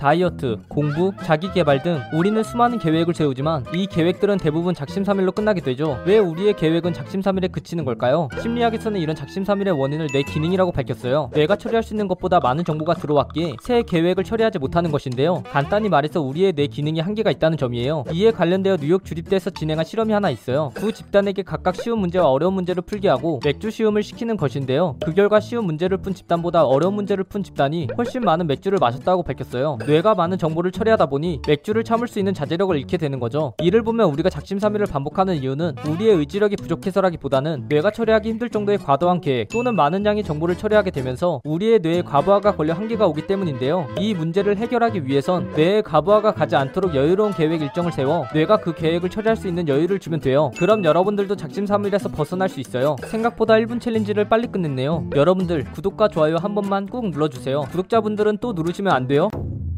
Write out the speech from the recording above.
다이어트, 공부, 자기 개발 등 우리는 수많은 계획을 세우지만 이 계획들은 대부분 작심삼일로 끝나게 되죠. 왜 우리의 계획은 작심삼일에 그치는 걸까요? 심리학에서는 이런 작심삼일의 원인을 뇌 기능이라고 밝혔어요. 뇌가 처리할 수 있는 것보다 많은 정보가 들어왔기에 새 계획을 처리하지 못하는 것인데요. 간단히 말해서 우리의 뇌 기능이 한계가 있다는 점이에요. 이에 관련되어 뉴욕 주립대에서 진행한 실험이 하나 있어요. 두 집단에게 각각 쉬운 문제와 어려운 문제를 풀게 하고 맥주 시음을 시키는 것인데요. 그 결과 쉬운 문제를 푼 집단보다 어려운 문제를 푼 집단이 훨씬 많은 맥주를 마셨다고 밝혔어요. 뇌가 많은 정보를 처리하다 보니 맥주를 참을 수 있는 자제력을 잃게 되는 거죠. 이를 보면 우리가 작심삼일을 반복하는 이유는 우리의 의지력이 부족해서라기보다는 뇌가 처리하기 힘들 정도의 과도한 계획 또는 많은 양의 정보를 처리하게 되면서 우리의 뇌에 과부하가 걸려 한계가 오기 때문인데요. 이 문제를 해결하기 위해선 뇌에 과부하가 가지 않도록 여유로운 계획 일정을 세워 뇌가 그 계획을 처리할 수 있는 여유를 주면 돼요. 그럼 여러분들도 작심삼일에서 벗어날 수 있어요. 생각보다 1분 챌린지를 빨리 끝냈네요. 여러분들 구독과 좋아요 한 번만 꾹 눌러주세요. 구독자분들은 또 누르시면 안 돼요.